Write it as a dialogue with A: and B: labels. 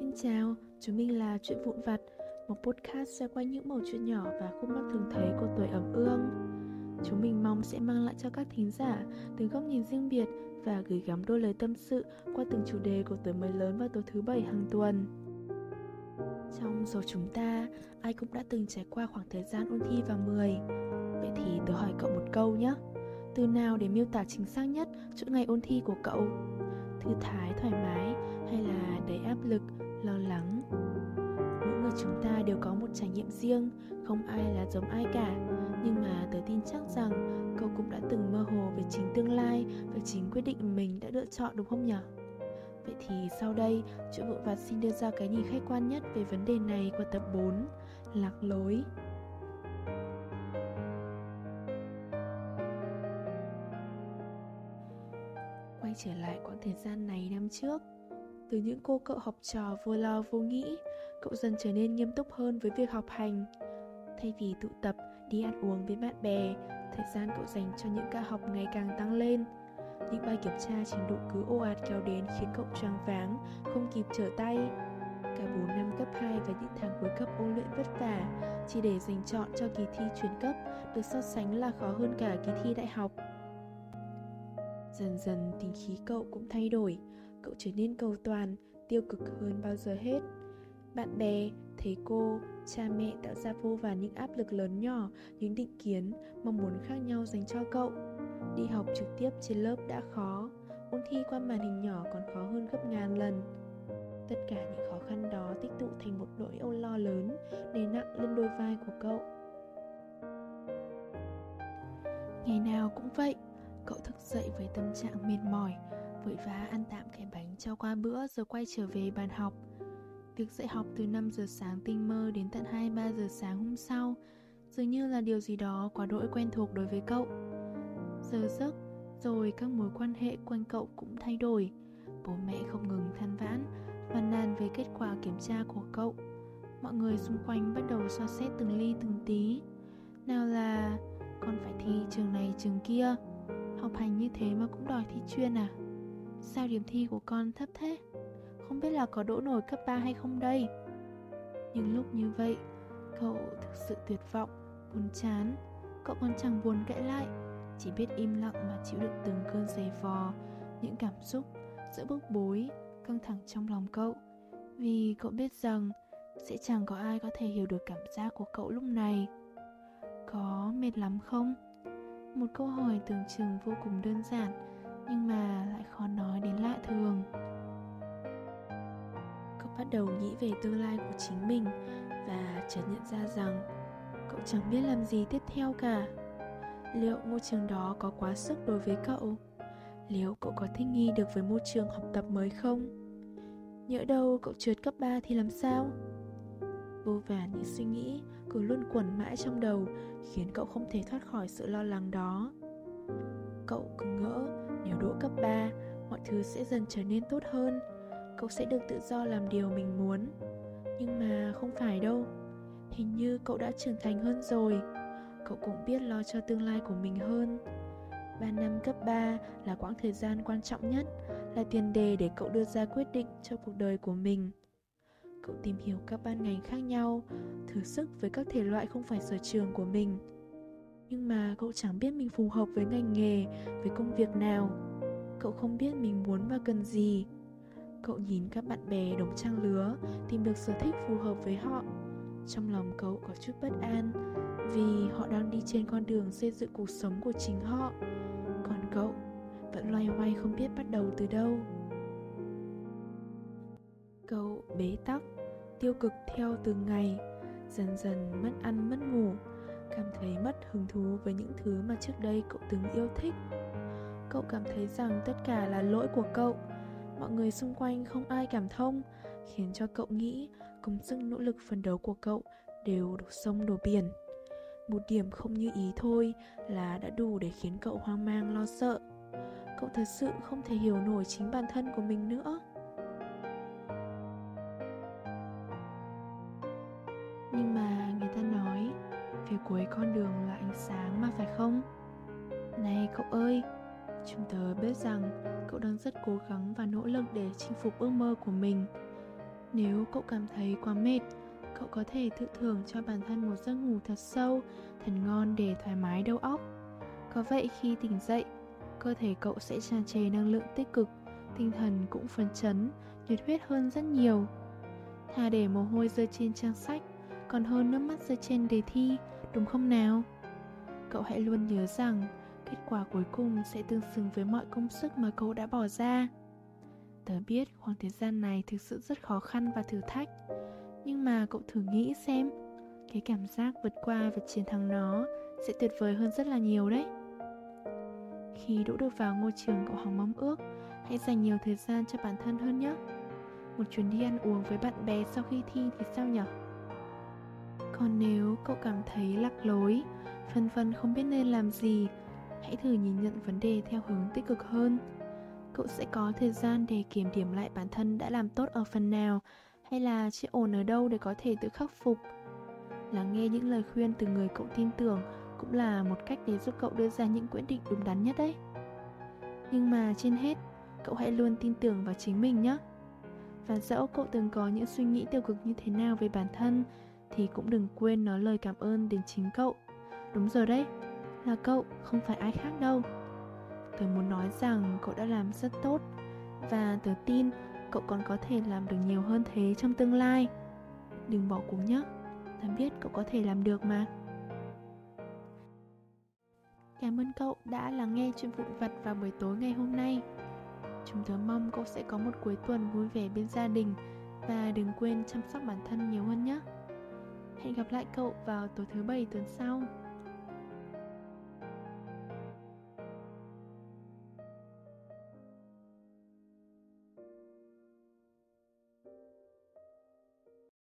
A: Xin chào, chúng mình là Chuyện Vụn Vặt, một podcast xoay quanh những mẩu chuyện nhỏ và khúc mắc thường thấy của tuổi ẩm ương. Chúng mình mong sẽ mang lại cho các thính giả từng góc nhìn riêng biệt và gửi gắm đôi lời tâm sự qua từng chủ đề của tuổi mới lớn vào tối thứ bảy hàng tuần. Trong số chúng ta, ai cũng đã từng trải qua khoảng thời gian ôn thi vào 10. Vậy thì tôi hỏi cậu một câu nhé. Từ nào để miêu tả chính xác nhất chuỗi ngày ôn thi của cậu? Thư thái, thoải mái hay là đầy áp lực, lo lắng? Mỗi người chúng ta đều có một trải nghiệm riêng, không ai là giống ai cả. Nhưng mà tớ tin chắc rằng cậu cũng đã từng mơ hồ về chính tương lai và chính quyết định mình đã lựa chọn đúng không nhỉ? Vậy thì sau đây, chữ vụn vặt xin đưa ra cái nhìn khách quan nhất về vấn đề này qua tập 4, lạc lối. Quay trở lại quãng thời gian này năm trước, từ những cô cậu học trò vô lo vô nghĩ, cậu dần trở nên nghiêm túc hơn với việc học hành. Thay vì tụ tập, đi ăn uống với bạn bè, thời gian cậu dành cho những ca học ngày càng tăng lên – những bài kiểm tra trình độ cứ ồ ạt kéo đến khiến cậu choáng váng, không kịp trở tay. Cả 4 năm cấp 2 và những tháng cuối cấp ôn luyện vất vả chỉ để dành chọn cho kỳ thi chuyển cấp được so sánh là khó hơn cả kỳ thi đại học. Dần dần tính khí cậu cũng thay đổi, cậu trở nên cầu toàn, tiêu cực hơn bao giờ hết. Bạn bè, thầy cô, cha mẹ tạo ra vô vàn những áp lực lớn nhỏ, những định kiến, mong muốn khác nhau dành cho cậu. Đi học trực tiếp trên lớp đã khó, ôn thi qua màn hình nhỏ còn khó hơn gấp ngàn lần. Tất cả những khó khăn đó tích tụ thành một nỗi âu lo lớn, đè nặng lên đôi vai của cậu. Ngày nào cũng vậy, cậu thức dậy với tâm trạng mệt mỏi, vội vã ăn tạm cái bánh cho qua bữa rồi quay trở về bàn học. Việc dạy học từ 5 giờ sáng tinh mơ đến tận 2-3 giờ sáng hôm sau, dường như là điều gì đó quá đỗi quen thuộc đối với cậu. Giờ giấc, rồi các mối quan hệ quanh cậu cũng thay đổi. Bố mẹ không ngừng than vãn, phàn nàn về kết quả kiểm tra của cậu. Mọi người xung quanh bắt đầu so xét từng ly từng tí. Nào là, con phải thi trường này, trường kia. Học hành như thế mà cũng đòi thi chuyên à? Sao điểm thi của con thấp thế? Không biết là có đỗ nổi cấp 3 hay không đây? Nhưng lúc như vậy, cậu thực sự tuyệt vọng, buồn chán. Cậu còn chẳng buồn cãi lại. Chỉ biết im lặng mà chịu đựng từng cơn giày vò, những cảm xúc giữa bức bối căng thẳng trong lòng cậu. Vì cậu biết rằng sẽ chẳng có ai có thể hiểu được cảm giác của cậu lúc này. Có mệt lắm không? Một câu hỏi tưởng chừng vô cùng đơn giản nhưng mà lại khó nói đến lạ thường. Cậu bắt đầu nghĩ về tương lai của chính mình và chợt nhận ra rằng cậu chẳng biết làm gì tiếp theo cả. Liệu môi trường đó có quá sức đối với cậu? Liệu cậu có thích nghi được với môi trường học tập mới không? Nhỡ đâu cậu trượt cấp 3 thì làm sao? Vô vàn những suy nghĩ cứ luôn quẩn mãi trong đầu khiến cậu không thể thoát khỏi sự lo lắng đó. Cậu cứ ngỡ nếu đỗ cấp 3 mọi thứ sẽ dần trở nên tốt hơn. Cậu sẽ được tự do làm điều mình muốn. Nhưng mà không phải đâu. Hình như cậu đã trưởng thành hơn rồi. Cậu cũng biết lo cho tương lai của mình hơn. 3 năm cấp 3 là quãng thời gian quan trọng nhất, là tiền đề để cậu đưa ra quyết định cho cuộc đời của mình. Cậu tìm hiểu các ban ngành khác nhau, thử sức với các thể loại không phải sở trường của mình. Nhưng mà cậu chẳng biết mình phù hợp với ngành nghề, với công việc nào. Cậu không biết mình muốn và cần gì. Cậu nhìn các bạn bè đồng trang lứa, tìm được sở thích phù hợp với họ. Trong lòng cậu có chút bất an, vì họ đang đi trên con đường xây dựng cuộc sống của chính họ còn cậu vẫn loay hoay không biết bắt đầu từ đâu cậu bế tắc tiêu cực theo từng ngày dần dần mất ăn mất ngủ cảm thấy mất hứng thú với những thứ mà trước đây cậu từng yêu thích. Cậu cảm thấy rằng tất cả là lỗi của cậu. Mọi người xung quanh không ai cảm thông, khiến cho cậu nghĩ công sức nỗ lực phấn đấu của cậu đều đổ sông đổ biển. Một điểm không như ý thôi là đã đủ để khiến cậu hoang mang, lo sợ. Cậu thật sự không thể hiểu nổi chính bản thân của mình nữa. Phía cuối con đường là ánh sáng mà phải không này cậu ơi chúng tớ biết rằng cậu đang rất cố gắng và nỗ lực để chinh phục ước mơ của mình Nếu cậu cảm thấy quá mệt, cậu có thể tự thưởng cho bản thân một giấc ngủ thật sâu, thật ngon để thoải mái đầu óc. Có vậy khi tỉnh dậy, cơ thể cậu sẽ tràn trề năng lượng tích cực, tinh thần cũng phấn chấn, nhiệt huyết hơn rất nhiều. Thà để mồ hôi rơi trên trang sách, còn hơn nước mắt rơi trên đề thi, đúng không nào? Cậu hãy luôn nhớ rằng, kết quả cuối cùng sẽ tương xứng với mọi công sức mà cậu đã bỏ ra. Tớ biết khoảng thời gian này thực sự rất khó khăn và thử thách, nhưng mà cậu thử nghĩ xem, cái cảm giác vượt qua và chiến thắng nó sẽ tuyệt vời hơn rất là nhiều đấy. Khi đỗ được vào ngôi trường cậu hằng mong ước, hãy dành nhiều thời gian cho bản thân hơn nhé. Một chuyến đi ăn uống với bạn bè sau khi thi thì sao nhở? Còn nếu cậu cảm thấy lạc lối, phân vân không biết nên làm gì, hãy thử nhìn nhận vấn đề theo hướng tích cực hơn. Cậu sẽ có thời gian để kiểm điểm lại bản thân đã làm tốt ở phần nào hay là chưa ổn ở đâu để có thể tự khắc phục. Lắng nghe những lời khuyên từ người cậu tin tưởng cũng là một cách để giúp cậu đưa ra những quyết định đúng đắn nhất đấy. Nhưng mà trên hết, cậu hãy luôn tin tưởng vào chính mình nhé. Và dẫu cậu từng có những suy nghĩ tiêu cực như thế nào về bản thân thì cũng đừng quên nói lời cảm ơn đến chính cậu. Đúng rồi đấy, là cậu, không phải ai khác đâu. Tớ muốn nói rằng cậu đã làm rất tốt và tớ tin cậu còn có thể làm được nhiều hơn thế trong tương lai. Đừng bỏ cuộc nhé, tớ biết cậu có thể làm được mà. Cảm ơn cậu đã lắng nghe chuyện vụn vặt vào buổi tối ngày hôm nay. Chúng tớ mong cậu sẽ có một cuối tuần vui vẻ bên gia đình và đừng quên chăm sóc bản thân nhiều hơn nhé. Hẹn gặp lại cậu vào tối thứ bảy tuần sau.